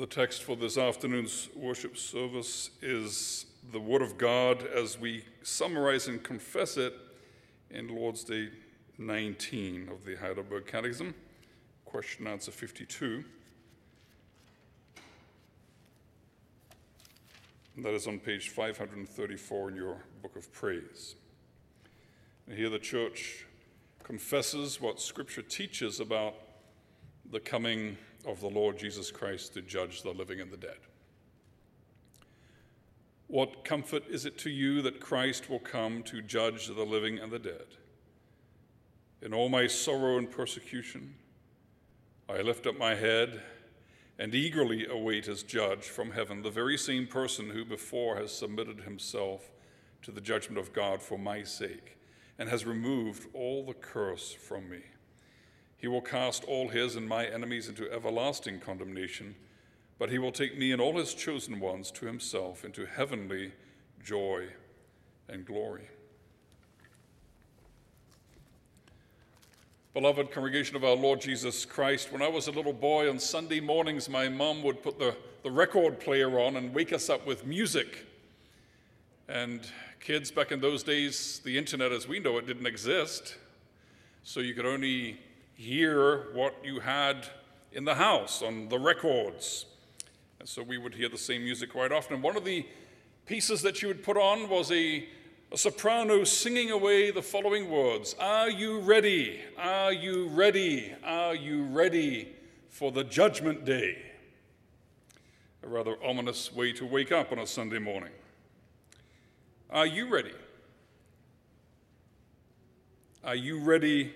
The text for this afternoon's worship service is the Word of God as we summarize and confess it in Lord's Day 19 of the Heidelberg Catechism, question answer 52. And that is on page 534 in your book of praise. And here the church confesses what Scripture teaches about the coming of the Lord Jesus Christ to judge the living and the dead. What comfort is it to you that Christ will come to judge the living and the dead? In all my sorrow and persecution, I lift up my head and eagerly await as judge from heaven the very same person who before has submitted himself to the judgment of God for my sake and has removed all the curse from me. He will cast all his and my enemies into everlasting condemnation, but he will take me and all his chosen ones to himself into heavenly joy and glory. Beloved congregation of our Lord Jesus Christ, when I was a little boy on Sunday mornings, my mom would put the, the record player on and wake us up with music. And kids, back in those days, the internet as we know it didn't exist. So you could only hear what you had in the house on the records. And so we would hear the same music quite often. And one of the pieces that you would put on was a, a soprano singing away the following words Are you ready? Are you ready? Are you ready for the judgment day? A rather ominous way to wake up on a Sunday morning. Are you ready? Are you ready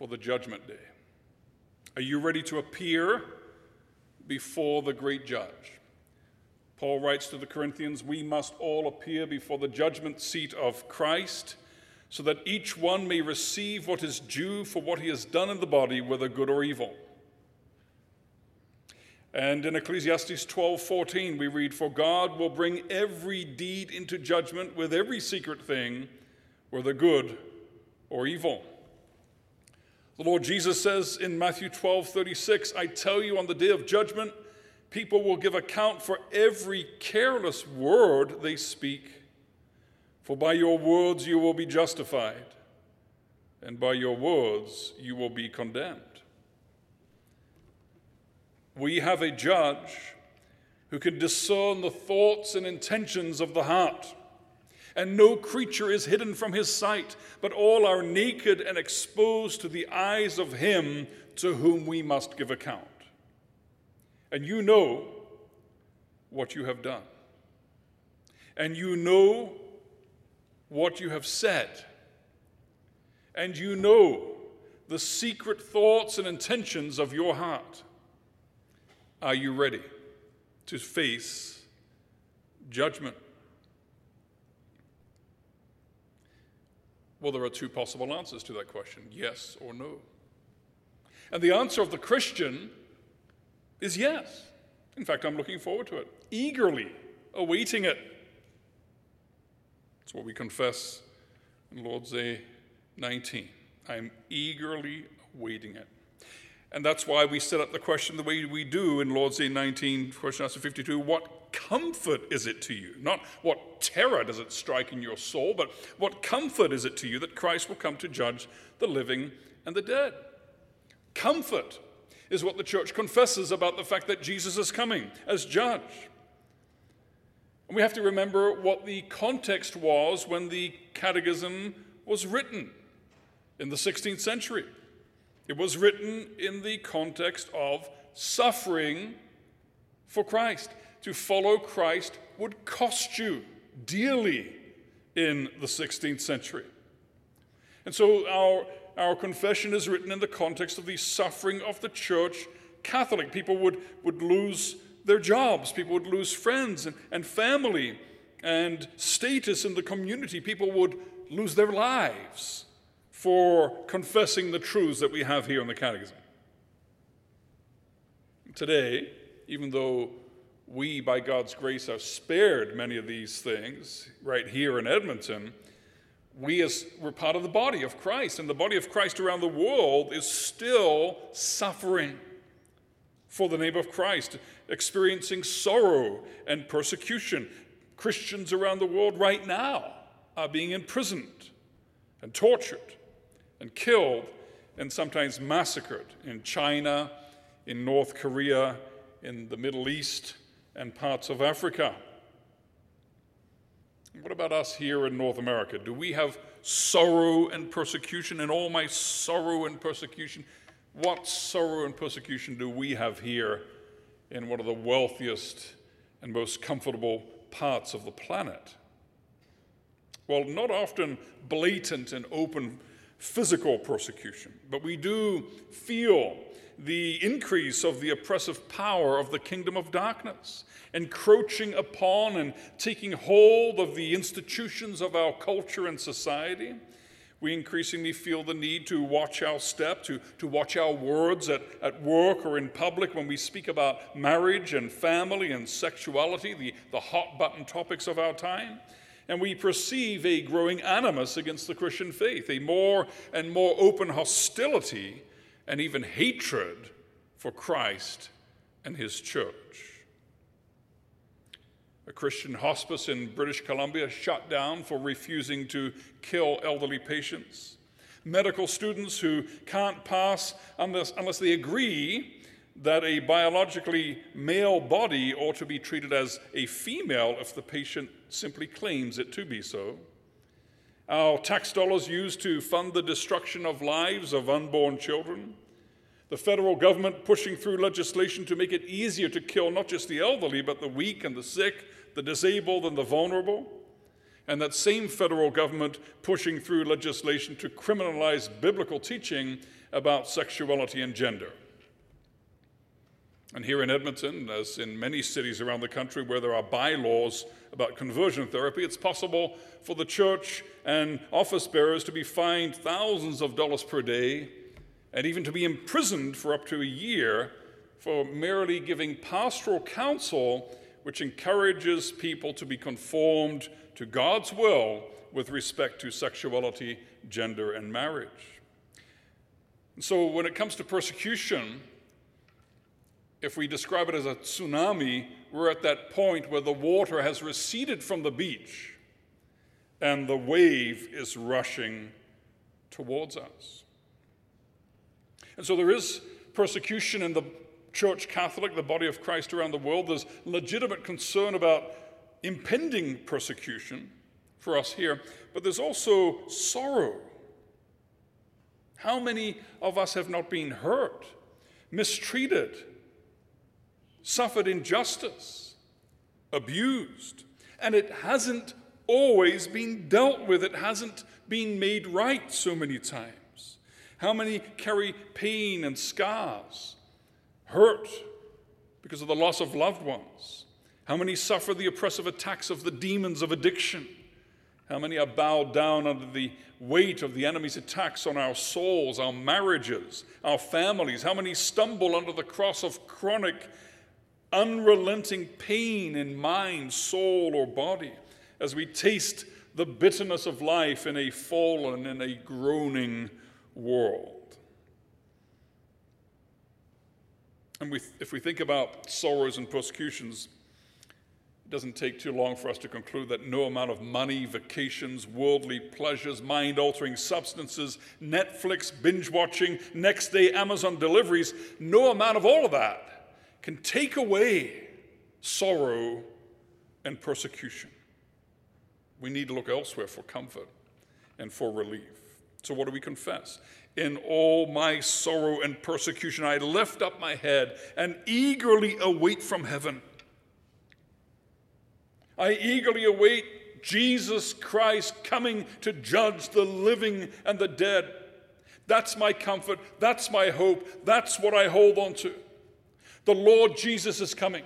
for the judgment day? Are you ready to appear before the great judge? Paul writes to the Corinthians, We must all appear before the judgment seat of Christ, so that each one may receive what is due for what he has done in the body, whether good or evil. And in Ecclesiastes 12:14 we read for God will bring every deed into judgment with every secret thing whether good or evil. The Lord Jesus says in Matthew 12 36, I tell you, on the day of judgment, people will give account for every careless word they speak. For by your words you will be justified, and by your words you will be condemned. We have a judge who can discern the thoughts and intentions of the heart and no creature is hidden from his sight, but all are naked and exposed to the eyes of him to whom we must give account. And you know what you have done, and you know what you have said, and you know the secret thoughts and intentions of your heart. Are you ready to face judgment? Well, there are two possible answers to that question yes or no. And the answer of the Christian is yes. In fact, I'm looking forward to it, eagerly awaiting it. It's what we confess in Lord's Day 19. I'm eagerly awaiting it. And that's why we set up the question the way we do in Lord's Day 19, question answer 52 what comfort is it to you? Not what terror does it strike in your soul, but what comfort is it to you that Christ will come to judge the living and the dead? Comfort is what the church confesses about the fact that Jesus is coming as judge. And we have to remember what the context was when the catechism was written in the 16th century. It was written in the context of suffering for Christ. To follow Christ would cost you dearly in the 16th century. And so our, our confession is written in the context of the suffering of the church Catholic. People would, would lose their jobs, people would lose friends and, and family and status in the community, people would lose their lives for confessing the truths that we have here in the Catechism. Today, even though we, by God's grace, are spared many of these things right here in Edmonton, we as we're part of the body of Christ, and the body of Christ around the world is still suffering. for the name of Christ, experiencing sorrow and persecution. Christians around the world right now are being imprisoned and tortured and killed and sometimes massacred in China, in North Korea, in the Middle East, and parts of Africa. What about us here in North America? Do we have sorrow and persecution? And all my sorrow and persecution, what sorrow and persecution do we have here in one of the wealthiest and most comfortable parts of the planet? Well, not often blatant and open physical persecution, but we do feel the increase of the oppressive power of the kingdom of darkness, encroaching upon and taking hold of the institutions of our culture and society. We increasingly feel the need to watch our step, to, to watch our words at, at work or in public when we speak about marriage and family and sexuality, the, the hot button topics of our time. And we perceive a growing animus against the Christian faith, a more and more open hostility and even hatred for Christ and his church. A Christian hospice in British Columbia shut down for refusing to kill elderly patients. Medical students who can't pass unless, unless they agree that a biologically male body ought to be treated as a female if the patient simply claims it to be so. Our tax dollars used to fund the destruction of lives of unborn children. The federal government pushing through legislation to make it easier to kill not just the elderly, but the weak and the sick, the disabled and the vulnerable. And that same federal government pushing through legislation to criminalize biblical teaching about sexuality and gender. And here in Edmonton, as in many cities around the country where there are bylaws about conversion therapy, it's possible for the church and office bearers to be fined thousands of dollars per day and even to be imprisoned for up to a year for merely giving pastoral counsel which encourages people to be conformed to God's will with respect to sexuality, gender, and marriage. And so when it comes to persecution, if we describe it as a tsunami, we're at that point where the water has receded from the beach and the wave is rushing towards us. And so there is persecution in the Church Catholic, the body of Christ around the world. There's legitimate concern about impending persecution for us here, but there's also sorrow. How many of us have not been hurt, mistreated? Suffered injustice, abused, and it hasn't always been dealt with, it hasn't been made right so many times. How many carry pain and scars, hurt because of the loss of loved ones? How many suffer the oppressive attacks of the demons of addiction? How many are bowed down under the weight of the enemy's attacks on our souls, our marriages, our families? How many stumble under the cross of chronic unrelenting pain in mind, soul, or body as we taste the bitterness of life in a fallen and a groaning world. And we, if we think about sorrows and persecutions, it doesn't take too long for us to conclude that no amount of money, vacations, worldly pleasures, mind altering substances, Netflix, binge watching, next day Amazon deliveries, no amount of all of that can take away sorrow and persecution. We need to look elsewhere for comfort and for relief. So, what do we confess? In all my sorrow and persecution, I lift up my head and eagerly await from heaven. I eagerly await Jesus Christ coming to judge the living and the dead. That's my comfort. That's my hope. That's what I hold on to. The Lord Jesus is coming,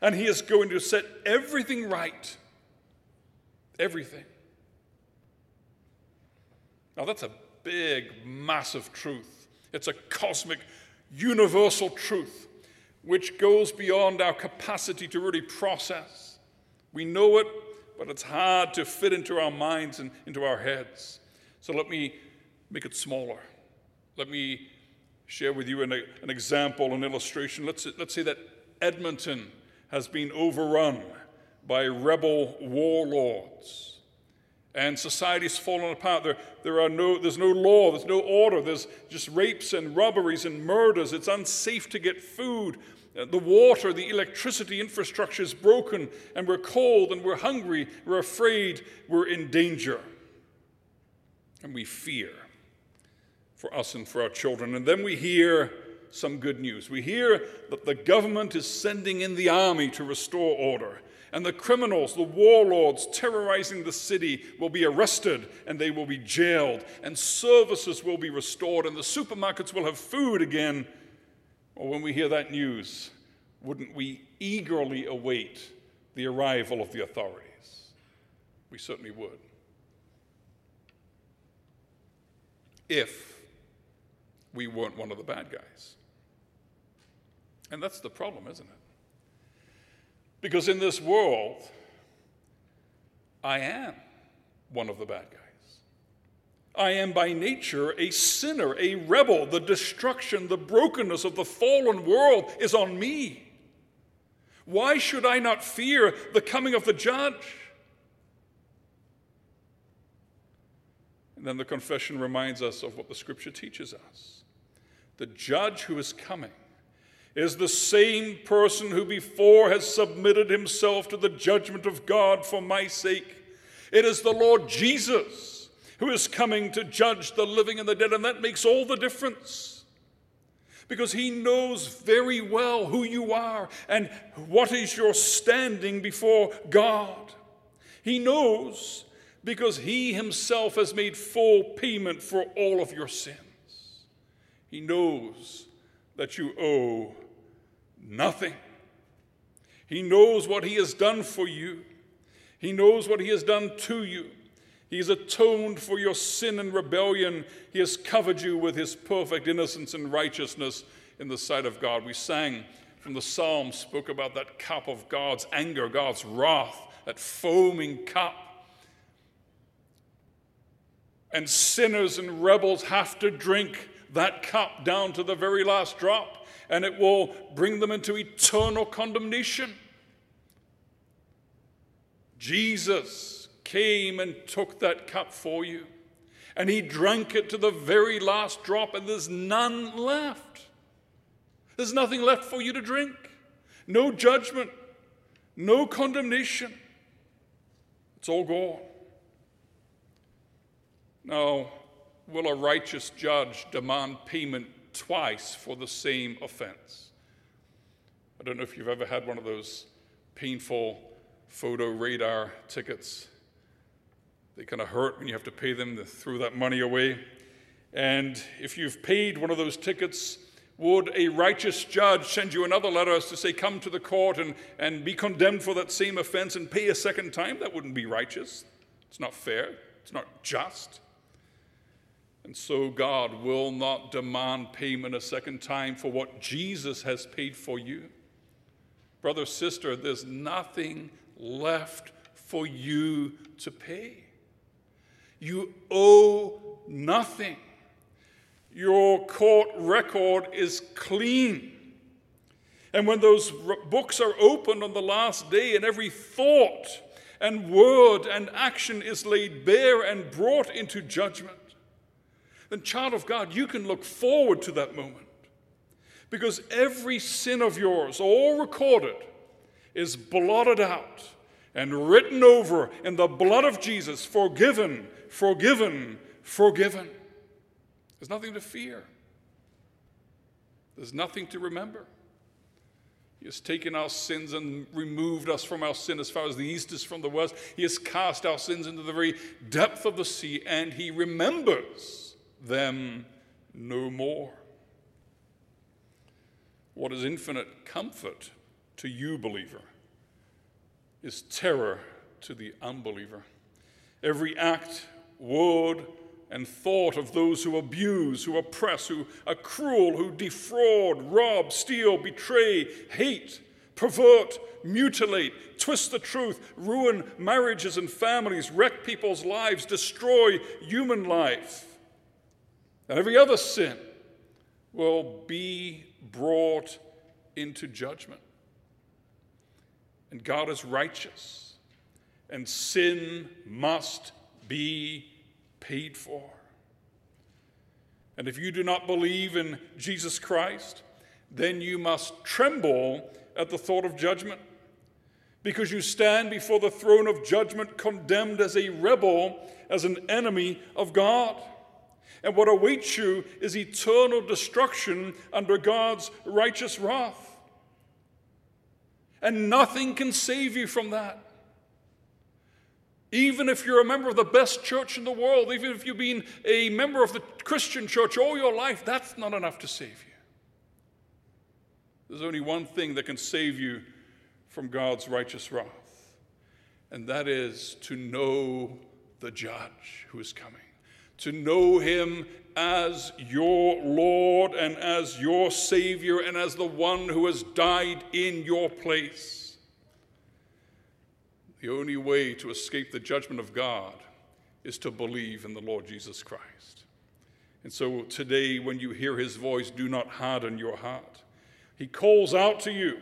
and He is going to set everything right. Everything. Now, that's a big, massive truth. It's a cosmic, universal truth which goes beyond our capacity to really process. We know it, but it's hard to fit into our minds and into our heads. So let me make it smaller. Let me share with you an, an example, an illustration. Let's, let's say that Edmonton has been overrun by rebel warlords and society's fallen apart. There, there are no, there's no law, there's no order, there's just rapes and robberies and murders. It's unsafe to get food. Uh, the water, the electricity infrastructure is broken, and we're cold and we're hungry, we're afraid, we're in danger. And we fear for us and for our children. And then we hear some good news. We hear that the government is sending in the army to restore order. And the criminals, the warlords terrorizing the city, will be arrested and they will be jailed, and services will be restored, and the supermarkets will have food again. Well, when we hear that news, wouldn't we eagerly await the arrival of the authorities? We certainly would. If we weren't one of the bad guys. And that's the problem, isn't it? Because in this world, I am one of the bad guys. I am by nature a sinner, a rebel. The destruction, the brokenness of the fallen world is on me. Why should I not fear the coming of the judge? And then the confession reminds us of what the scripture teaches us. The judge who is coming is the same person who before has submitted himself to the judgment of God for my sake. It is the Lord Jesus who is coming to judge the living and the dead, and that makes all the difference. Because he knows very well who you are and what is your standing before God. He knows because he himself has made full payment for all of your sins. He knows that you owe nothing. He knows what He has done for you, He knows what He has done to you. He has atoned for your sin and rebellion. He has covered you with His perfect innocence and righteousness in the sight of God. We sang from the Psalms, spoke about that cup of God's anger, God's wrath, that foaming cup. And sinners and rebels have to drink that cup down to the very last drop and it will bring them into eternal condemnation. Jesus came and took that cup for you, and he drank it to the very last drop, and there's none left. There's nothing left for you to drink. No judgment, no condemnation. It's all gone. Now, will a righteous judge demand payment twice for the same offense. I don't know if you've ever had one of those painful photo radar tickets. They kind of hurt when you have to pay them to throw that money away. And if you've paid one of those tickets, would a righteous judge send you another letter to say, come to the court and, and be condemned for that same offense and pay a second time? That wouldn't be righteous. It's not fair. It's not just. And so God will not demand payment a second time for what Jesus has paid for you. Brother, sister, there's nothing left for you to pay. You owe nothing. Your court record is clean. And when those books are opened on the last day and every thought and word and action is laid bare and brought into judgment, then, child of God, you can look forward to that moment. Because every sin of yours, all recorded, is blotted out and written over in the blood of Jesus, forgiven, forgiven, forgiven. There's nothing to fear, there's nothing to remember. He has taken our sins and removed us from our sin as far as the east is from the west. He has cast our sins into the very depth of the sea, and He remembers them no more. What is infinite comfort to you, believer, is terror to the unbeliever. Every act, word, and thought of those who abuse, who oppress, who are cruel, who defraud, rob, steal, betray, hate, pervert, mutilate, twist the truth, ruin marriages and families, wreck people's lives, destroy human life every other sin will be brought into judgment. And God is righteous, and sin must be paid for. And if you do not believe in Jesus Christ, then you must tremble at the thought of judgment, because you stand before the throne of judgment condemned as a rebel, as an enemy of God. And what awaits you is eternal destruction under God's righteous wrath. And nothing can save you from that. Even if you're a member of the best church in the world, even if you've been a member of the Christian church all your life, that's not enough to save you. There's only one thing that can save you from God's righteous wrath, and that is to know the judge who is coming, to know him as your Lord and as your Savior and as the one who has died in your place. The only way to escape the judgment of God is to believe in the Lord Jesus Christ. And so today, when you hear his voice, do not harden your heart. He calls out to you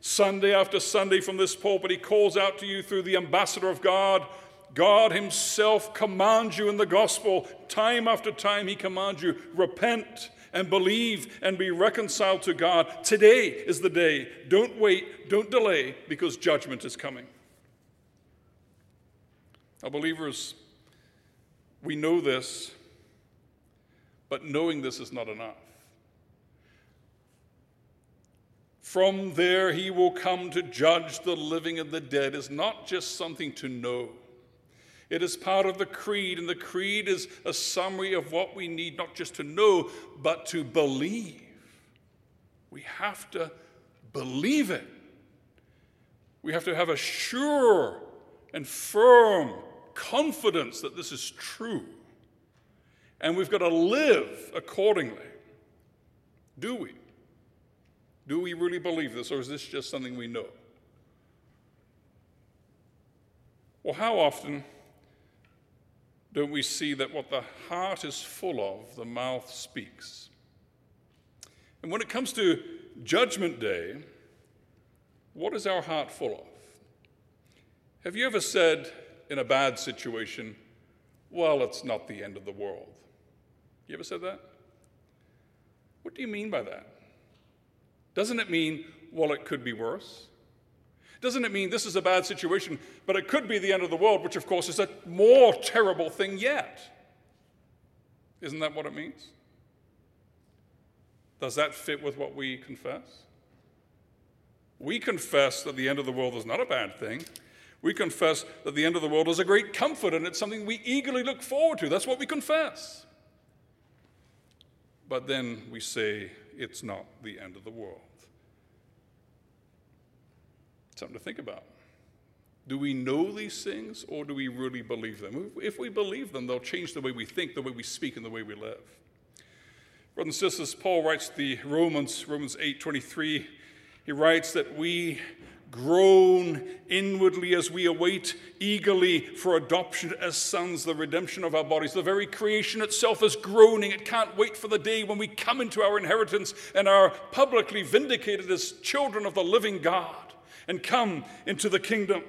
Sunday after Sunday from this pulpit. He calls out to you through the ambassador of God. God Himself commands you in the gospel. Time after time, He commands you repent and believe and be reconciled to God. Today is the day. Don't wait, don't delay, because judgment is coming. Now, believers, we know this, but knowing this is not enough. From there he will come to judge the living and the dead is not just something to know. It is part of the creed, and the creed is a summary of what we need not just to know, but to believe. We have to believe it. We have to have a sure and firm confidence that this is true. And we've got to live accordingly. Do we? Do we really believe this, or is this just something we know? Well, how often don't we see that what the heart is full of, the mouth speaks? And when it comes to Judgment Day, what is our heart full of? Have you ever said, in a bad situation, well, it's not the end of the world. You ever said that? What do you mean by that? Doesn't it mean, well, it could be worse? Doesn't it mean this is a bad situation, but it could be the end of the world, which of course is a more terrible thing yet? Isn't that what it means? Does that fit with what we confess? We confess that the end of the world is not a bad thing we confess that the end of the world is a great comfort and it's something we eagerly look forward to. That's what we confess. But then we say it's not the end of the world. Something to think about. Do we know these things or do we really believe them? If we believe them, they'll change the way we think, the way we speak, and the way we live. Brothers and sisters, Paul writes the Romans, Romans 8 23. He writes that we groan inwardly as we await eagerly for adoption as sons, the redemption of our bodies. The very creation itself is groaning. It can't wait for the day when we come into our inheritance and are publicly vindicated as children of the living God and come into the kingdom.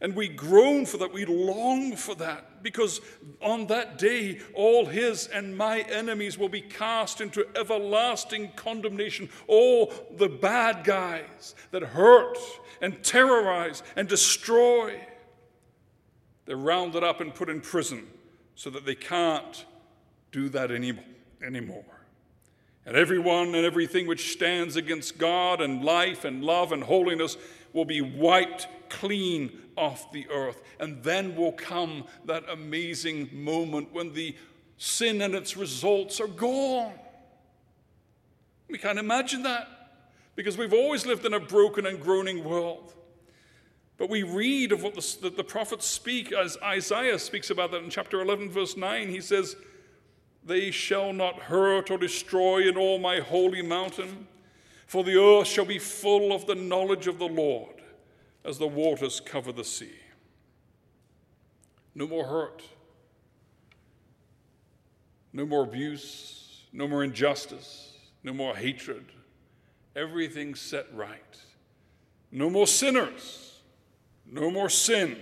And we groan for that. We long for that because on that day, all his and my enemies will be cast into everlasting condemnation. All the bad guys that hurt and terrorize and destroy, they're rounded up and put in prison so that they can't do that anymore. And everyone and everything which stands against God and life and love and holiness will be wiped clean off the earth. And then will come that amazing moment when the sin and its results are gone. We can't imagine that because we've always lived in a broken and groaning world. But we read of what the, the, the prophets speak, as Isaiah speaks about that in chapter 11, verse 9. He says, They shall not hurt or destroy in all my holy mountain, for the earth shall be full of the knowledge of the Lord as the waters cover the sea. No more hurt, no more abuse, no more injustice, no more hatred. Everything set right. No more sinners, no more sin,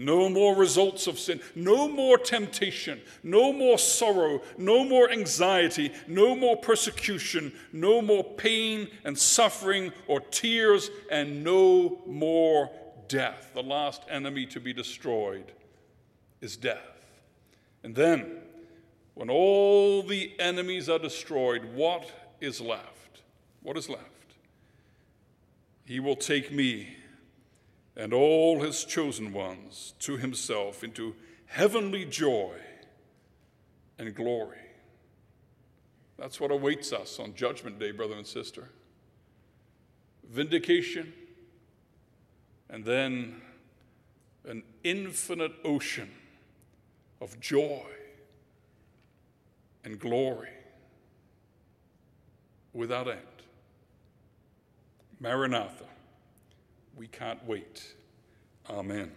no more results of sin, no more temptation, no more sorrow, no more anxiety, no more persecution, no more pain and suffering or tears, and no more death. The last enemy to be destroyed is death. And then, when all the enemies are destroyed, what is left? What is left? He will take me and all his chosen ones to himself into heavenly joy and glory. That's what awaits us on Judgment Day, brother and sister. Vindication, and then an infinite ocean of joy and glory without end. Maranatha. We can't wait. Amen.